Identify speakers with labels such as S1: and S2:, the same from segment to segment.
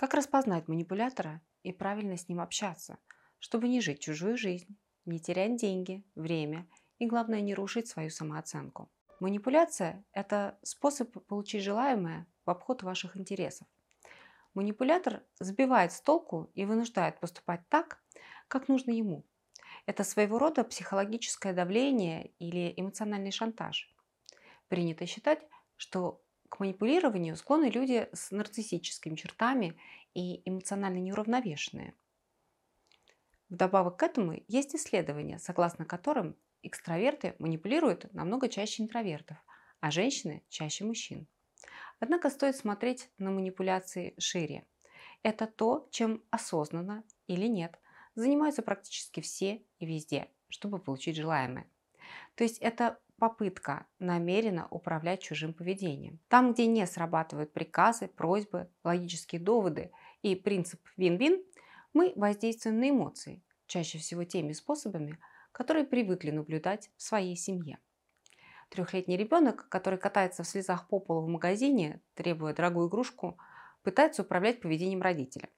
S1: Как распознать манипулятора и правильно с ним общаться, чтобы не жить чужую жизнь, не терять деньги, время и, главное, не рушить свою самооценку. Манипуляция – это способ получить желаемое в обход ваших интересов. Манипулятор сбивает с толку и вынуждает поступать так, как нужно ему. Это своего рода психологическое давление или эмоциональный шантаж. Принято считать, что к манипулированию склонны люди с нарциссическими чертами и эмоционально неуравновешенные. Вдобавок к этому есть исследования, согласно которым экстраверты манипулируют намного чаще интровертов, а женщины чаще мужчин. Однако стоит смотреть на манипуляции шире. Это то, чем осознанно или нет занимаются практически все и везде, чтобы получить желаемое. То есть это попытка намеренно управлять чужим поведением. Там, где не срабатывают приказы, просьбы, логические доводы и принцип вин-вин, мы воздействуем на эмоции, чаще всего теми способами, которые привыкли наблюдать в своей семье. Трехлетний ребенок, который катается в слезах по полу в магазине, требуя дорогую игрушку, пытается управлять поведением родителя.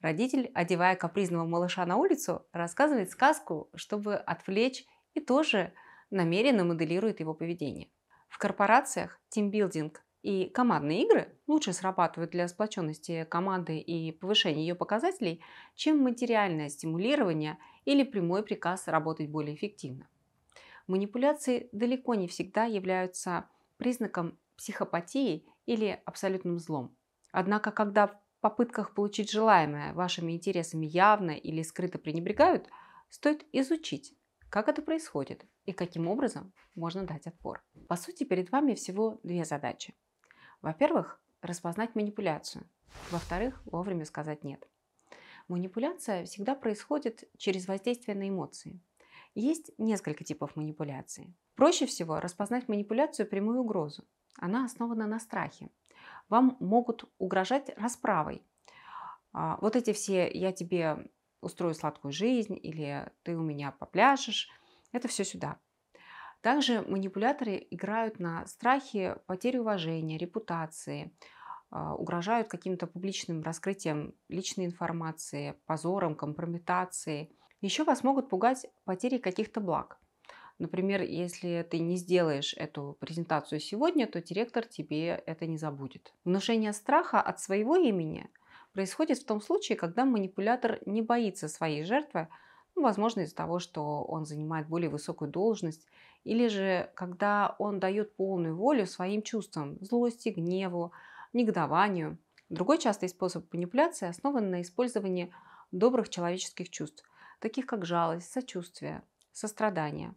S1: Родитель, одевая капризного малыша на улицу, рассказывает сказку, чтобы отвлечь и тоже намеренно моделирует его поведение. В корпорациях тимбилдинг и командные игры лучше срабатывают для сплоченности команды и повышения ее показателей, чем материальное стимулирование или прямой приказ работать более эффективно. Манипуляции далеко не всегда являются признаком психопатии или абсолютным злом. Однако, когда в попытках получить желаемое вашими интересами явно или скрыто пренебрегают, стоит изучить, как это происходит и каким образом можно дать отпор. По сути, перед вами всего две задачи. Во-первых, распознать манипуляцию. Во-вторых, вовремя сказать «нет». Манипуляция всегда происходит через воздействие на эмоции. Есть несколько типов манипуляции. Проще всего распознать манипуляцию прямую угрозу. Она основана на страхе. Вам могут угрожать расправой. А, вот эти все «я тебе устрою сладкую жизнь» или «ты у меня попляшешь», это все сюда. Также манипуляторы играют на страхе потери уважения, репутации, а, угрожают каким-то публичным раскрытием личной информации, позором, компрометацией. Еще вас могут пугать потери каких-то благ. Например, если ты не сделаешь эту презентацию сегодня, то директор тебе это не забудет. Внушение страха от своего имени – происходит в том случае, когда манипулятор не боится своей жертвы, ну, возможно, из-за того, что он занимает более высокую должность, или же когда он дает полную волю своим чувствам, злости, гневу, негодованию. Другой частый способ манипуляции основан на использовании добрых человеческих чувств, таких как жалость, сочувствие, сострадание,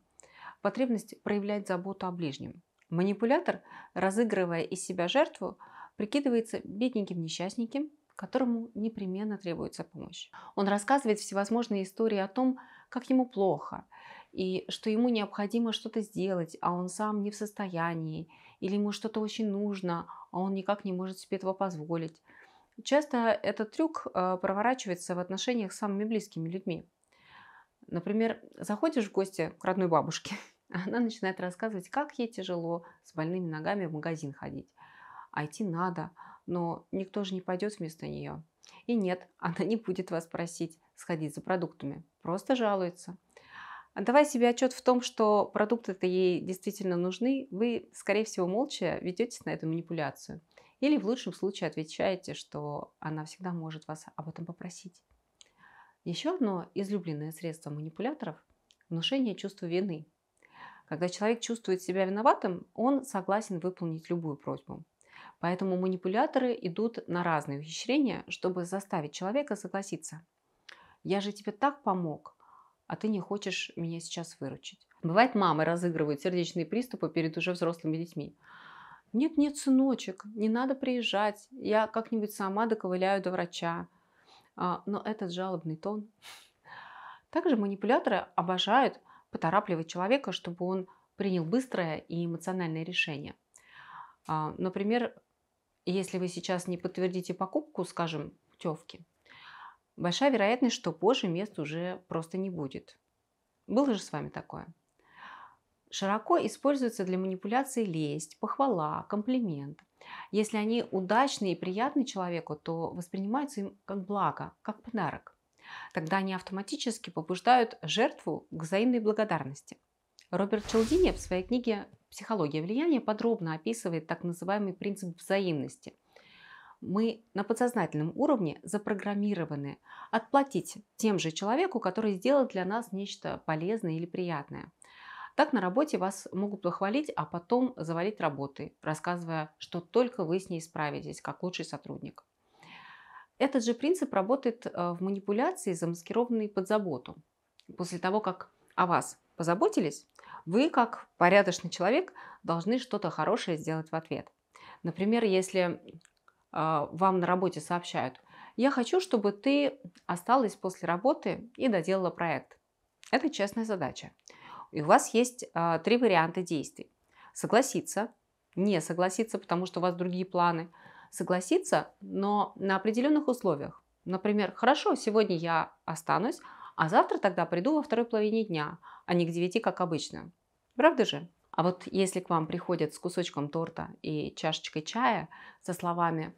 S1: потребность проявлять заботу о ближнем. Манипулятор, разыгрывая из себя жертву, прикидывается бедненьким несчастненьким, которому непременно требуется помощь. Он рассказывает всевозможные истории о том, как ему плохо, и что ему необходимо что-то сделать, а он сам не в состоянии, или ему что-то очень нужно, а он никак не может себе этого позволить. Часто этот трюк э, проворачивается в отношениях с самыми близкими людьми. Например, заходишь в гости к родной бабушке, она начинает рассказывать, как ей тяжело с больными ногами в магазин ходить. А идти надо, но никто же не пойдет вместо нее. И нет, она не будет вас просить сходить за продуктами, просто жалуется. Отдавая себе отчет в том, что продукты-то ей действительно нужны, вы, скорее всего, молча ведетесь на эту манипуляцию. Или в лучшем случае отвечаете, что она всегда может вас об этом попросить. Еще одно излюбленное средство манипуляторов – внушение чувства вины. Когда человек чувствует себя виноватым, он согласен выполнить любую просьбу. Поэтому манипуляторы идут на разные ухищрения, чтобы заставить человека согласиться. Я же тебе так помог, а ты не хочешь меня сейчас выручить. Бывает, мамы разыгрывают сердечные приступы перед уже взрослыми детьми. Нет-нет, сыночек, не надо приезжать, я как-нибудь сама доковыляю до врача. А, но этот жалобный тон. Также манипуляторы обожают поторапливать человека, чтобы он принял быстрое и эмоциональное решение. А, например, если вы сейчас не подтвердите покупку, скажем, путевки, большая вероятность, что позже мест уже просто не будет. Было же с вами такое? широко используются для манипуляции лесть, похвала, комплимент. Если они удачны и приятны человеку, то воспринимаются им как благо, как подарок. Тогда они автоматически побуждают жертву к взаимной благодарности. Роберт Челдини в своей книге «Психология влияния» подробно описывает так называемый принцип взаимности. Мы на подсознательном уровне запрограммированы отплатить тем же человеку, который сделал для нас нечто полезное или приятное. Так на работе вас могут похвалить, а потом завалить работой, рассказывая, что только вы с ней справитесь, как лучший сотрудник. Этот же принцип работает э, в манипуляции, замаскированной под заботу. После того, как о вас позаботились, вы, как порядочный человек, должны что-то хорошее сделать в ответ. Например, если э, вам на работе сообщают, я хочу, чтобы ты осталась после работы и доделала проект. Это честная задача. И у вас есть э, три варианта действий. Согласиться, не согласиться, потому что у вас другие планы. Согласиться, но на определенных условиях. Например, хорошо, сегодня я останусь, а завтра тогда приду во второй половине дня, а не к 9, как обычно. Правда же? А вот если к вам приходят с кусочком торта и чашечкой чая со словами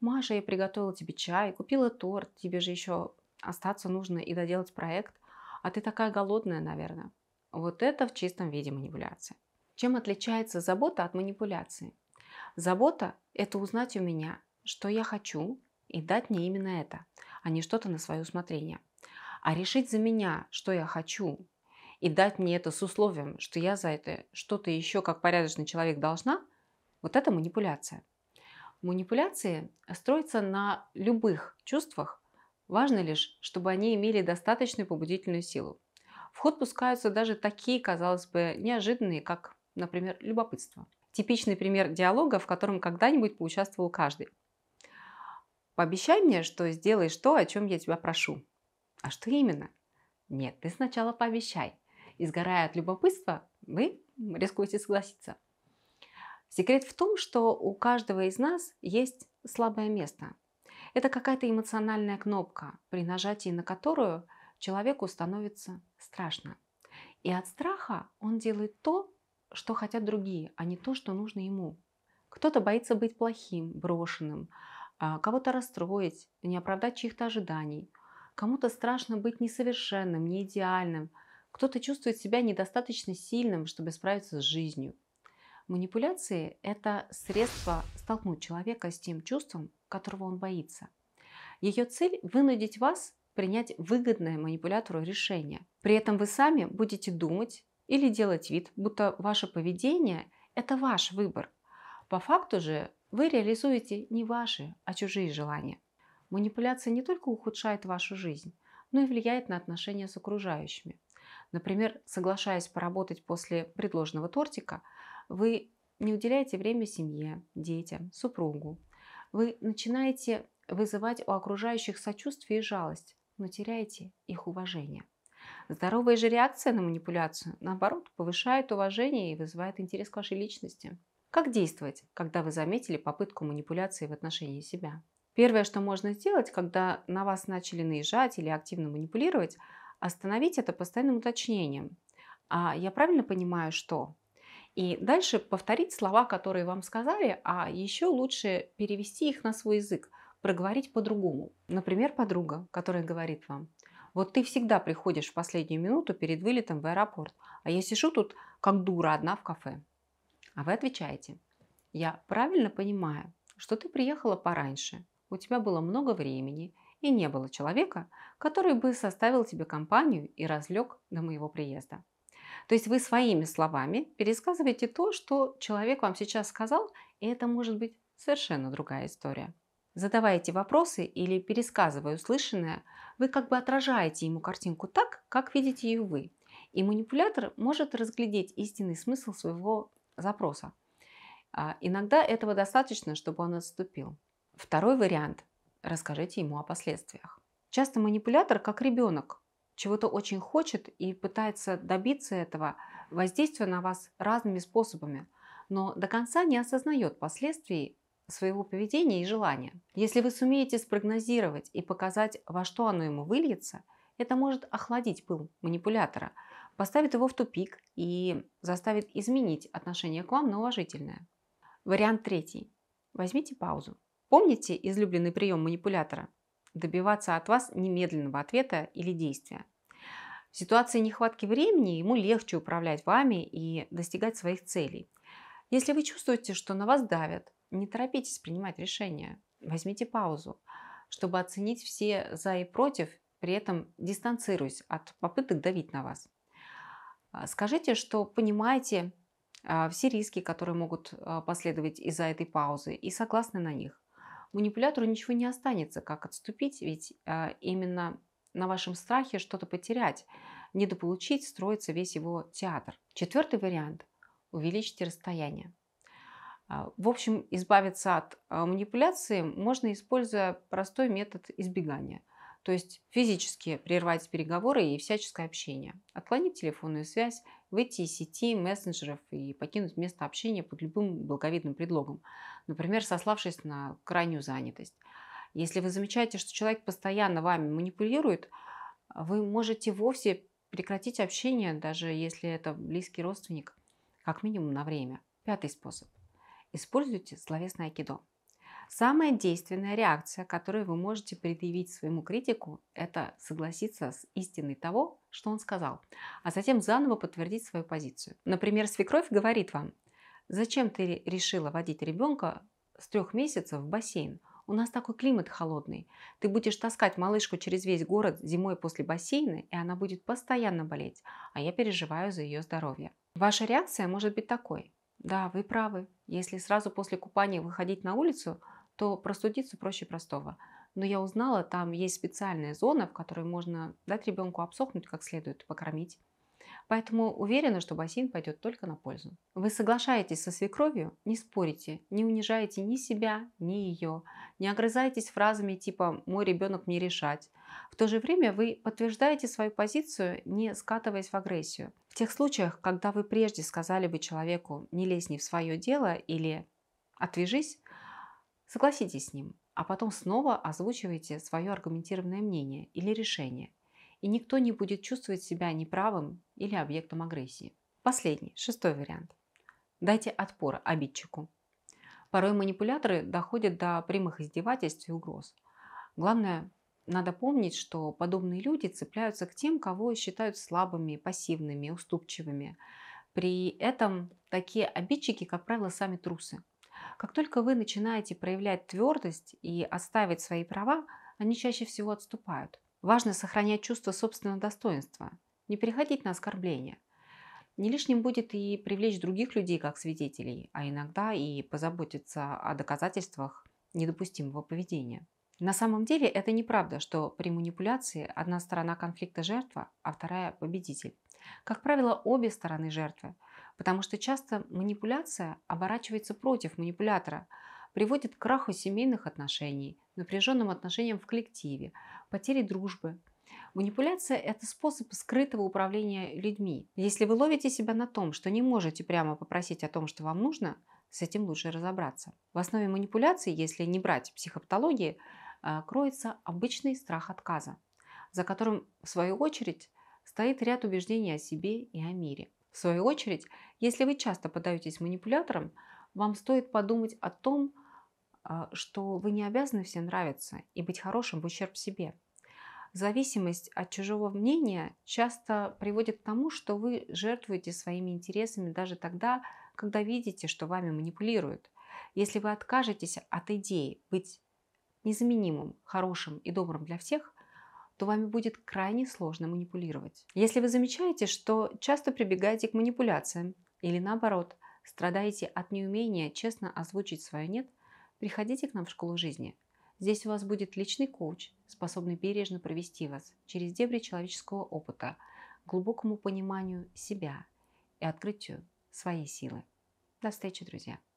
S1: «Маша, я приготовила тебе чай, купила торт, тебе же еще остаться нужно и доделать проект, а ты такая голодная, наверное». Вот это в чистом виде манипуляция. Чем отличается забота от манипуляции? Забота – это узнать у меня, что я хочу, и дать мне именно это, а не что-то на свое усмотрение. А решить за меня, что я хочу, и дать мне это с условием, что я за это что-то еще как порядочный человек должна, вот это манипуляция. Манипуляции строятся на любых чувствах, важно лишь, чтобы они имели достаточную побудительную силу. В ход пускаются даже такие, казалось бы, неожиданные, как, например, любопытство. Типичный пример диалога, в котором когда-нибудь поучаствовал каждый. Пообещай мне, что сделаешь то, о чем я тебя прошу. А что именно? Нет, ты сначала пообещай. И сгорая от любопытства, вы рискуете согласиться. Секрет в том, что у каждого из нас есть слабое место. Это какая-то эмоциональная кнопка, при нажатии на которую человеку становится страшно. И от страха он делает то, что хотят другие, а не то, что нужно ему. Кто-то боится быть плохим, брошенным, а, кого-то расстроить, не оправдать чьих-то ожиданий. Кому-то страшно быть несовершенным, не идеальным. Кто-то чувствует себя недостаточно сильным, чтобы справиться с жизнью. Манипуляции – это средство столкнуть человека с тем чувством, которого он боится. Ее цель – вынудить вас принять выгодное манипулятору решение. При этом вы сами будете думать или делать вид, будто ваше поведение – это ваш выбор. По факту же вы реализуете не ваши, а чужие желания. Манипуляция не только ухудшает вашу жизнь, но и влияет на отношения с окружающими. Например, соглашаясь поработать после предложенного тортика, вы не уделяете время семье, детям, супругу. Вы начинаете вызывать у окружающих сочувствие и жалость, но теряете их уважение. Здоровая же реакция на манипуляцию, наоборот, повышает уважение и вызывает интерес к вашей личности. Как действовать, когда вы заметили попытку манипуляции в отношении себя? Первое, что можно сделать, когда на вас начали наезжать или активно манипулировать, остановить это постоянным уточнением. А я правильно понимаю, что? И дальше повторить слова, которые вам сказали, а еще лучше перевести их на свой язык, проговорить по-другому. Например, подруга, которая говорит вам, вот ты всегда приходишь в последнюю минуту перед вылетом в аэропорт, а я сижу тут как дура одна в кафе. А вы отвечаете, я правильно понимаю, что ты приехала пораньше, у тебя было много времени и не было человека, который бы составил тебе компанию и разлег до моего приезда. То есть вы своими словами пересказываете то, что человек вам сейчас сказал, и это может быть совершенно другая история. Задавая эти вопросы или пересказывая услышанное, вы как бы отражаете ему картинку так, как видите ее вы. И манипулятор может разглядеть истинный смысл своего запроса. А иногда этого достаточно, чтобы он отступил. Второй вариант – расскажите ему о последствиях. Часто манипулятор, как ребенок, чего-то очень хочет и пытается добиться этого, воздействуя на вас разными способами, но до конца не осознает последствий своего поведения и желания. Если вы сумеете спрогнозировать и показать, во что оно ему выльется, это может охладить пыл манипулятора, поставит его в тупик и заставит изменить отношение к вам на уважительное. Вариант третий. Возьмите паузу. Помните излюбленный прием манипулятора? Добиваться от вас немедленного ответа или действия. В ситуации нехватки времени ему легче управлять вами и достигать своих целей. Если вы чувствуете, что на вас давят, не торопитесь принимать решения. Возьмите паузу, чтобы оценить все за и против, при этом дистанцируясь от попыток давить на вас. А, скажите, что понимаете а, все риски, которые могут а, последовать из-за этой паузы, и согласны на них. Манипулятору ничего не останется, как отступить, ведь именно на вашем страхе что-то потерять, недополучить, строится весь его театр. Четвертый вариант – увеличьте расстояние. В общем, избавиться от манипуляции можно, используя простой метод избегания – то есть физически прервать переговоры и всяческое общение. Отклонить телефонную связь, выйти из сети, мессенджеров и покинуть место общения под любым благовидным предлогом. Например, сославшись на крайнюю занятость. Если вы замечаете, что человек постоянно вами манипулирует, вы можете вовсе прекратить общение, даже если это близкий родственник, как минимум на время. Пятый способ. Используйте словесное айкидо. Самая действенная реакция, которую вы можете предъявить своему критику, это согласиться с истиной того, что он сказал, а затем заново подтвердить свою позицию. Например, свекровь говорит вам, зачем ты решила водить ребенка с трех месяцев в бассейн? У нас такой климат холодный. Ты будешь таскать малышку через весь город зимой после бассейна, и она будет постоянно болеть, а я переживаю за ее здоровье. Ваша реакция может быть такой. Да, вы правы. Если сразу после купания выходить на улицу – то простудиться проще простого. Но я узнала, там есть специальная зона, в которой можно дать ребенку обсохнуть как следует, покормить. Поэтому уверена, что бассейн пойдет только на пользу. Вы соглашаетесь со свекровью, не спорите, не унижаете ни себя, ни ее, не огрызаетесь фразами типа «мой ребенок не решать». В то же время вы подтверждаете свою позицию, не скатываясь в агрессию. В тех случаях, когда вы прежде сказали бы человеку «не лезь не в свое дело» или «отвяжись», Согласитесь с ним, а потом снова озвучивайте свое аргументированное мнение или решение, и никто не будет чувствовать себя неправым или объектом агрессии. Последний, шестой вариант. Дайте отпор обидчику. Порой манипуляторы доходят до прямых издевательств и угроз. Главное, надо помнить, что подобные люди цепляются к тем, кого считают слабыми, пассивными, уступчивыми. При этом такие обидчики, как правило, сами трусы – как только вы начинаете проявлять твердость и отставить свои права, они чаще всего отступают. Важно сохранять чувство собственного достоинства, не переходить на оскорбления. Не лишним будет и привлечь других людей как свидетелей, а иногда и позаботиться о доказательствах недопустимого поведения. На самом деле это неправда, что при манипуляции одна сторона конфликта жертва, а вторая победитель. Как правило, обе стороны жертвы – потому что часто манипуляция оборачивается против манипулятора, приводит к краху семейных отношений, напряженным отношениям в коллективе, потере дружбы. Манипуляция – это способ скрытого управления людьми. Если вы ловите себя на том, что не можете прямо попросить о том, что вам нужно, с этим лучше разобраться. В основе манипуляции, если не брать психопатологии, а, кроется обычный страх отказа, за которым, в свою очередь, стоит ряд убеждений о себе и о мире. В свою очередь, если вы часто подаетесь манипуляторам, вам стоит подумать о том, а, что вы не обязаны всем нравиться и быть хорошим в ущерб себе. Зависимость от чужого мнения часто приводит к тому, что вы жертвуете своими интересами даже тогда, когда видите, что вами манипулируют. Если вы откажетесь от идеи быть незаменимым, хорошим и добрым для всех, то вами будет крайне сложно манипулировать. Если вы замечаете, что часто прибегаете к манипуляциям или наоборот, страдаете от неумения честно озвучить свое «нет», приходите к нам в школу жизни. Здесь у вас будет личный коуч, способный бережно провести вас через дебри человеческого опыта, глубокому пониманию себя и открытию своей силы. До встречи, друзья!